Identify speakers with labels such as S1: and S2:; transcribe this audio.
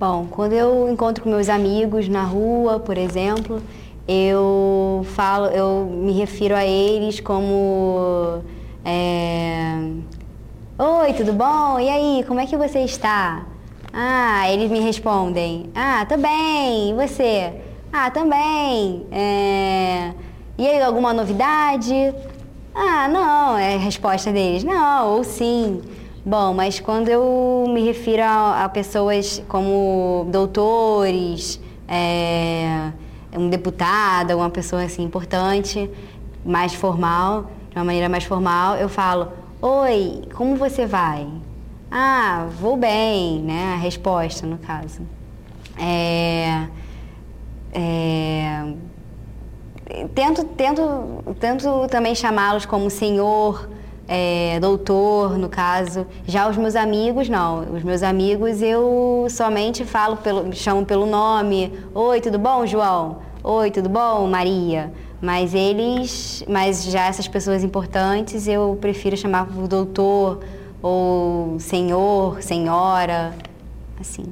S1: Bom, quando eu encontro com meus amigos na rua, por exemplo, eu falo, eu me refiro a eles como é, Oi, tudo bom? E aí, como é que você está? Ah, eles me respondem. Ah, tô bem. E você? Ah, também. É... E aí, alguma novidade? Ah, não. É a resposta deles. Não, ou sim. Bom, mas quando eu me refiro a, a pessoas como doutores, é, um deputado, uma pessoa assim importante, mais formal, de uma maneira mais formal, eu falo: Oi, como você vai? Ah, vou bem, né? A resposta, no caso. É, é, tento, tento, tento também chamá-los como senhor é, doutor, no caso. Já os meus amigos, não. Os meus amigos eu somente falo, pelo, chamo pelo nome. Oi, tudo bom, João? Oi, tudo bom, Maria? Mas eles, mas já essas pessoas importantes eu prefiro chamar por doutor ou senhor, senhora, assim.